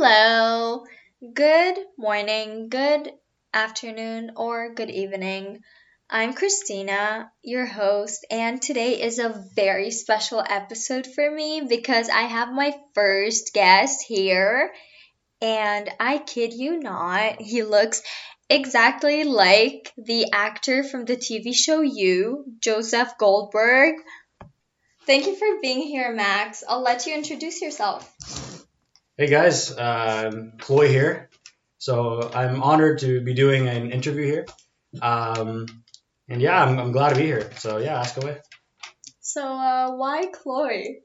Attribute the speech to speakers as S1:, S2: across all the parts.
S1: Hello. Good morning, good afternoon, or good evening. I'm Christina, your host, and today is a very special episode for me because I have my first guest here. And I kid you not, he looks exactly like the actor from the TV show You, Joseph Goldberg. Thank you for being here, Max. I'll let you introduce yourself.
S2: Hey guys, um, KLOY here. So I'm honored to be doing an interview here. Um, and yeah, I'm, I'm glad to be here. So yeah, ask away.
S1: So, uh, why KLOY?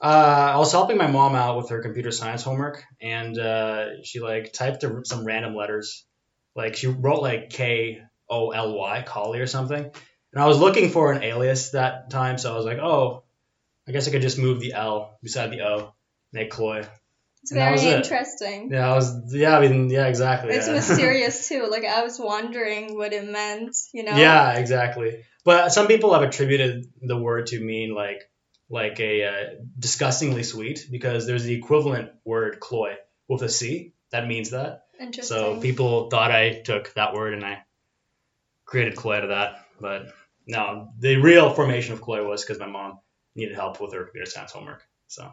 S2: Uh, I was helping my mom out with her computer science homework, and uh, she like typed some random letters. Like she wrote like K O L Y, Collie or something. And I was looking for an alias that time, so I was like, oh, I guess I could just move the L beside the O, make KLOY.
S1: It's
S2: And that was
S1: very
S2: it.
S1: interesting.
S2: Yeah, I was. Yeah, I mean, yeah, exactly.
S1: It's
S2: yeah.
S1: mysterious too. Like I was wondering what it meant, you know?
S2: Yeah, exactly. But some people have attributed the word to mean like like a uh, disgustingly sweet because there's the equivalent word cloy with a c that means that.
S1: Interesting.
S2: So people thought I took that word and I created KLOY out of that. But no, the real formation of KLOY was because my mom needed help with her computer science homework. So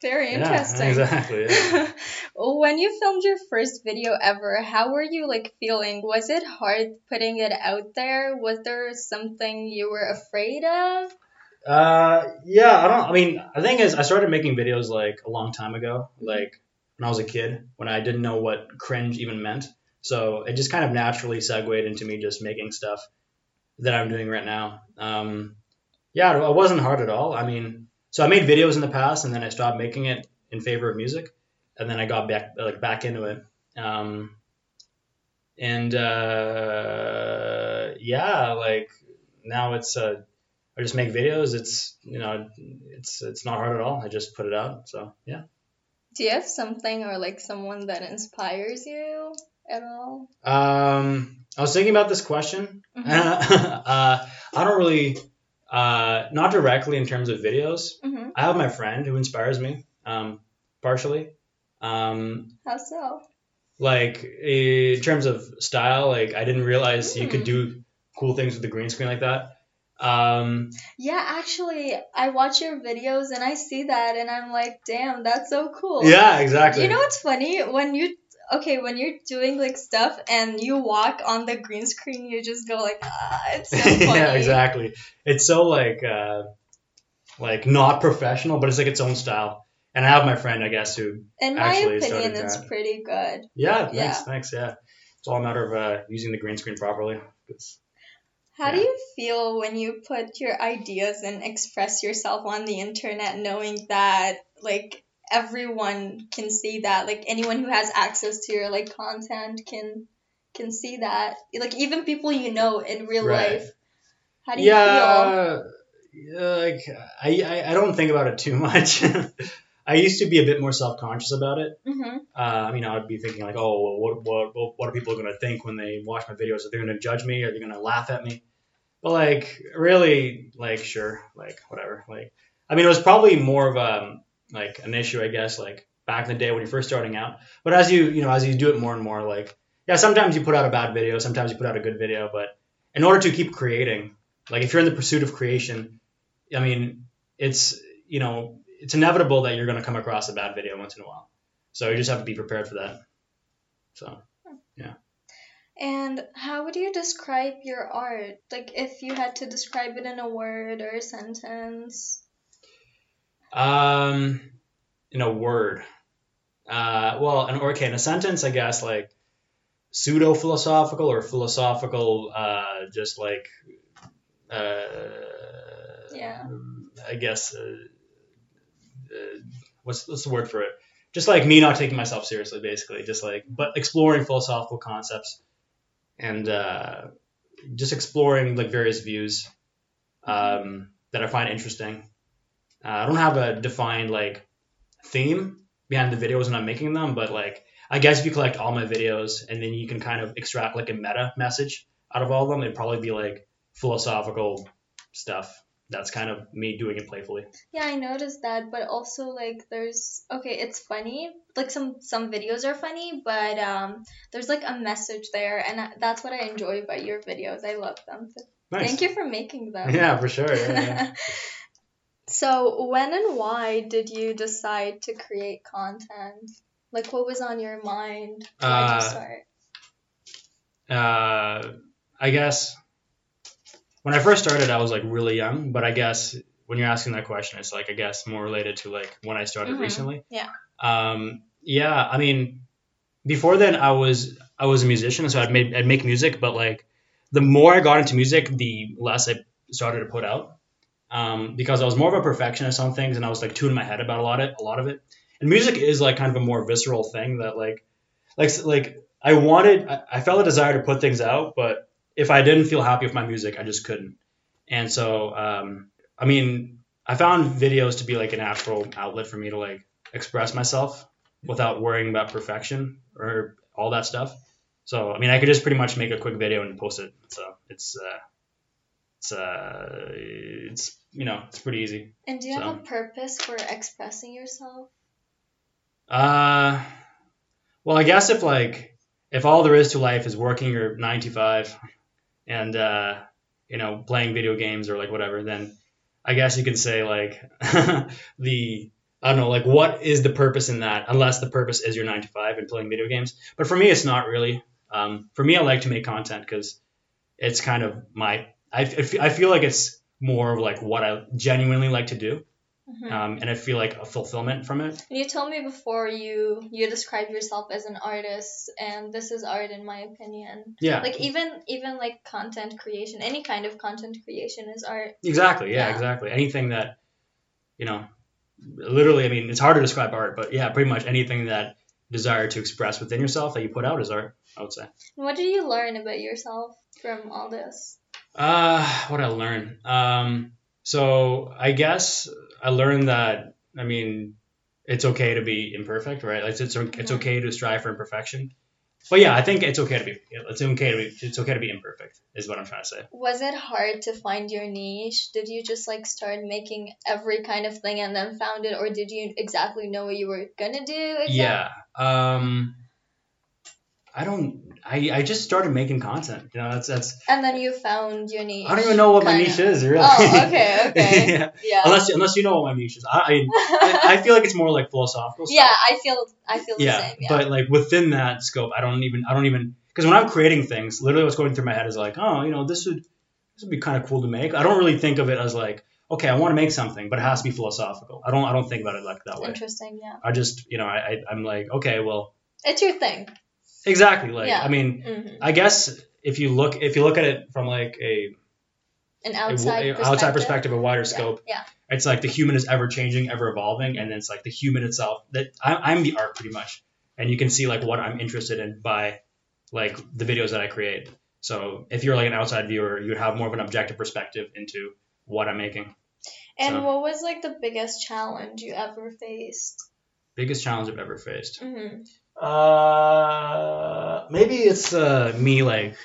S1: very interesting.
S2: yeah, exactly. yeah.
S1: when you filmed your first video ever, how were you like feeling? Was it hard putting it out there? Was there something you were afraid of?
S2: Uh, yeah, I don't. I mean, the thing is, I started making videos like a long time ago, like when I was a kid, when I didn't know what cringe even meant. So it just kind of naturally segued into me just making stuff that I'm doing right now. Um, yeah, it wasn't hard at all. I mean, so I made videos in the past, and then I stopped making it in favor of music, and then I got back like back into it. Um, and uh, yeah, like now it's uh, I just make videos. It's you know, it's it's not hard at all. I just put it out. So yeah.
S1: Do you have something or like someone that inspires you at all?
S2: Um, I was thinking about this question.
S1: Mhm.
S2: uh, I don't really, uh, not directly in terms of videos.
S1: Mm-hmm.
S2: I have my friend who inspires me, um, partially. Um,
S1: How so?
S2: like in terms of style, like I didn't realize you could
S1: Mm.
S2: do cool things with the green screen like that. Um,
S1: Yeah, actually, I watch your videos and I see that and I'm like, damn, that's so cool.
S2: yeah, exactly.
S1: You know what's funny? When you okay, when you're doing like stuff and you walk on the green screen, you just go like, ah, it's so funny.
S2: yeah, exactly. It's so like uh, like not professional, but it's like its own style. And I have my friend, I guess, who
S1: In my opinion, it's
S2: that.
S1: pretty good.
S2: yeah, thanks,
S1: Yeah.
S2: thanks, yeah. It's all a matter of uh, using the green screen properly. It's-
S1: How do you feel when you put your ideas and express yourself on the internet, knowing that like everyone can see that, like anyone who has access to your like content can can see that, like even people you know in real
S2: Right.
S1: life. How do you feel?
S2: yeah, yeah, like I, I I don't think about it too much. I used to be a bit more self conscious about it.
S1: Mm-hmm.
S2: Uh, you know, I'd be thinking like, oh, well, what, what, what, what are people going to think when they watch my videos? Are they going to judge me? Are they going to laugh at me? But like, really, like, sure, like, whatever. Like, I mean, it was probably more of a like an issue, I guess, like back in the day when you're first starting out. But as you, you know, as you do it more and more, like, yeah, sometimes you put out a bad video, sometimes you put out a good video, but in order to keep creating, like, if you're in the pursuit of creation, I mean, it's, you know, it's inevitable that you're going to come across a bad video once in a while. So you just have to be prepared for that. So hmm. yeah.
S1: And how would you describe your art? Like if you had to describe it in a word or a sentence.
S2: Um, in a word. Uh, well, an okay, in a sentence, I guess like pseudo philosophical or philosophical, uh, just like, uh,
S1: Yeah.
S2: I guess, uh, uh, what's what's the word for it? Just like me not taking myself seriously, basically, just like, but exploring philosophical concepts and uh, just exploring like various views um, that I find interesting. Uh, I don't have a defined like theme behind the videos when I'm making them, but like I guess if you collect all my videos and then you can kind of extract like a meta message out of all of them, it'd probably be like philosophical stuff. that's kind of me doing it playfully.
S1: Yeah, I noticed that, but also like there's okay, it's funny. Like some some videos are funny, but um there's like a message there and that's what I enjoy about your videos. I love them. So
S2: Nice.
S1: Thank you for making them.
S2: Yeah, for sure. Yeah, yeah.
S1: so, when and why did you decide to create content? Like what was on your mind? Why did
S2: Uh,
S1: you start?
S2: uh, I guess when I first started, I was like really young, but I guess when you're asking that question, it's like I guess more related to like when I started
S1: Mhm.
S2: recently.
S1: Yeah.
S2: Um, yeah, I mean, before then I was I was a musician, so I'd made I'd make music, but like the more I got into music, the less I started to put out. Um, because I was more of a perfectionist on things, and I was like too in my head about a lot of a lot of it. And music is like kind of a more visceral thing that like like like I wanted I, I felt a desire to put things out, but if I didn't feel happy with my music, I just couldn't. And so um, I mean, I found videos to be like a natural outlet for me to like express myself without worrying about perfection or all that stuff. So I mean, I could just pretty much make a quick video and post it. So it's uh, it's uh, it's you know it's pretty easy.
S1: And do you have a purpose for expressing yourself?
S2: Uh, well, I guess if like if all there is to life is working your nine to five and uh, you know playing video games or like whatever, then I guess you can say like the I don't know like what is the purpose in that unless the purpose is your nine to five and playing video games. But for me, it's not really. Um, for me, I like to make content because it's kind of my I, I feel like it's more of like what I genuinely like to do,
S1: Mhm.
S2: um, and I feel like a fulfillment from it.
S1: You told me before you you describe yourself as an artist, and this is art in my opinion.
S2: Yeah.
S1: Like even even like content creation, any kind of content creation is art.
S2: Exactly. Yeah,
S1: Yeah.
S2: exactly. Anything that, you know, literally, I mean, it's hard to describe art, but yeah, pretty much anything that desire to express within yourself that you put out is art, I would say.
S1: What did you learn about yourself from all this?
S2: Uh, what I learned. Um, so I guess I learned that, I mean, it's okay to be imperfect, right? Like it's, it's okay to strive for imperfection. But yeah, I think it's okay to be, it's okay to be, it's okay to be imperfect is what I'm trying to say.
S1: Was it hard to find your niche? Did you just like start making every kind of thing and then found it, or did you exactly know what you were gonna do? exact-
S2: Yeah. Um, I don't. I, I just started making content. You know, that's that's.
S1: And then you found your niche.
S2: I don't even know what my niche is really.
S1: Oh, okay, okay.
S2: yeah.
S1: Yeah.
S2: Unless unless you know what my niche is, I I, I feel like it's more like philosophical. Stuff.
S1: yeah, I feel I feel the
S2: Yeah,
S1: same. Yeah.
S2: but like within that scope, I don't even I don't even because when I'm creating things, literally what's going through my head is like, oh, you know, this would this would be kind of cool to make. I don't really think of it as like, okay, I want to make something, but it has to be philosophical. I don't I don't think about it like that way.
S1: Interesting. Yeah.
S2: I just you know I, I I'm like, okay, well,
S1: It's your thing.
S2: Exactly. Like
S1: Yeah.
S2: I mean,
S1: hmm
S2: I guess if you look if you look at it from like a,
S1: An outside
S2: a
S1: perspective.
S2: outside perspective, a wider
S1: Yeah,
S2: scope,
S1: Yeah.
S2: it's like the human is ever changing, ever evolving, and it's like the human itself that I, I'm the art pretty much, and you can see like what I'm interested in by like the videos that I create. So if you're like an outside viewer, you would have more of an objective perspective into what I'm making.
S1: And
S2: So-
S1: what was like the biggest challenge you ever faced?
S2: Biggest challenge I've ever faced.
S1: hmm
S2: Uh, maybe it's uh, me like,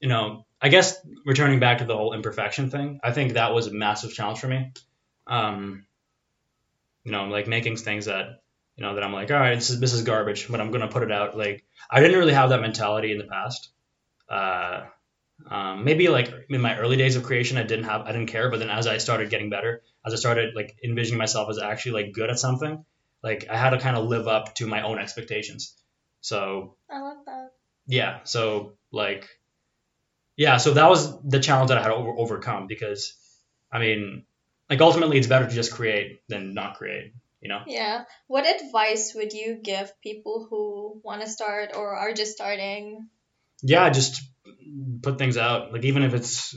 S2: you know, I guess returning back to the whole imperfection thing. I think that was a massive challenge for me. Um, you know, like making things that, you know, that I'm like, all right, this is this is garbage, but I'm gonna put it out. Like, I didn't really have that mentality in the past. Uh, um, maybe like in my early days of creation, I didn't have, I didn't care. But then as I started getting better, as I started like envisioning myself as actually like good at something, like I had to kind of live up to my own expectations. So
S1: I love that.
S2: yeah, so like yeah, so that was the challenge that I had to over- overcome because I mean, like ultimately it's better to just create than not create, you know?
S1: Yeah. What advice would you give people who want to start or are just starting?
S2: Yeah, just put things out. Like even if it's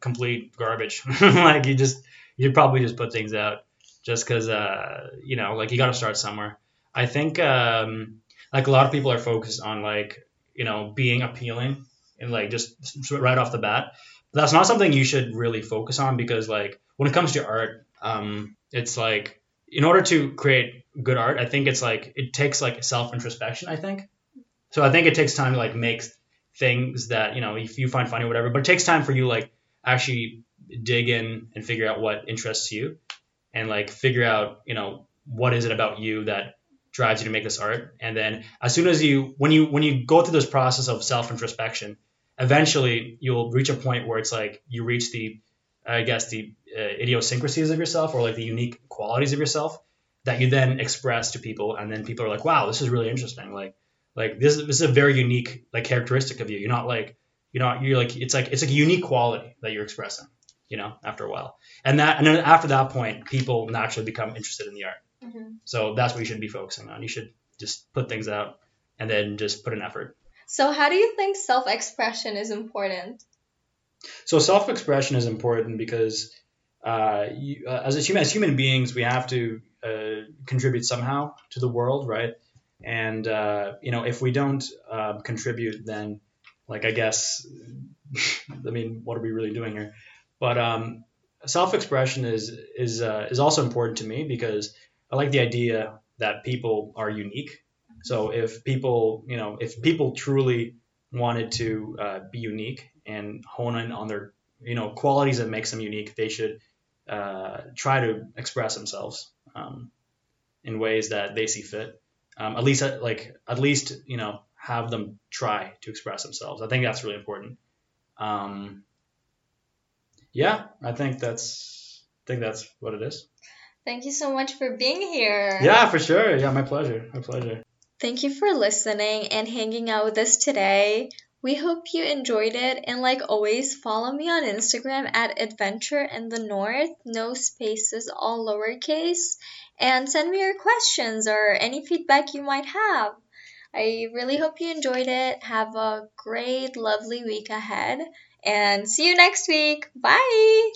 S2: complete garbage, like you just you probably just put things out just because uh you know like you got to start somewhere. I think um like a lot of people are focused on like you know being appealing and like just right off the bat. That's not something you should really focus on because like when it comes to art, um it's like in order to create good art, I think it's like it takes like self introspection. I think so. I think it takes time to like make things that you know if you find funny or whatever but it takes time for you like actually dig in and figure out what interests you and like figure out, you know, what is it about you that drives you to make this art. And then as soon as you when you when you go through this process of self introspection eventually you'll reach a point where it's like you reach the i guess the uh, idiosyncrasies of yourself or like the unique qualities of yourself that you then express to people. And then people are like wow this is really interesting. Like like this, this is a very unique like characteristic of you. You're not like you're not you're like it's like it's like a unique quality that you're expressing you know after a while and that and then after that point people naturally become interested in the art
S1: Mm-hmm.
S2: so that's what you should be focusing on you should just put things out and then just put an effort
S1: So, how do you think self expression is important?
S2: So self-expression is important because uh, you, uh, as a human, as human beings, we have to uh, contribute somehow to the world, right? And uh, you know, if we don't uh, contribute, then like I guess, I mean, what are we really doing here? But um, self-expression is is uh, is also important to me because I like the idea that people are unique. So if people, you know, if people truly wanted to uh, be unique and hone in on their you know qualities that makes them unique they should uh, try to express themselves um, in ways that they see fit. Um, at least like at least you know have them try to express themselves. I think that's really important. Um, yeah i think that's i think that's what it is
S1: Thank you so much for being here.
S2: yeah for sure yeah my pleasure my pleasure
S1: Thank you for listening and hanging out with us today. We hope you enjoyed it, and like always, follow me on Instagram at Adventure in the North, no spaces, all lowercase, and send me your questions or any feedback you might have. I really hope you enjoyed it. Have a great, lovely week ahead, and see you next week. Bye!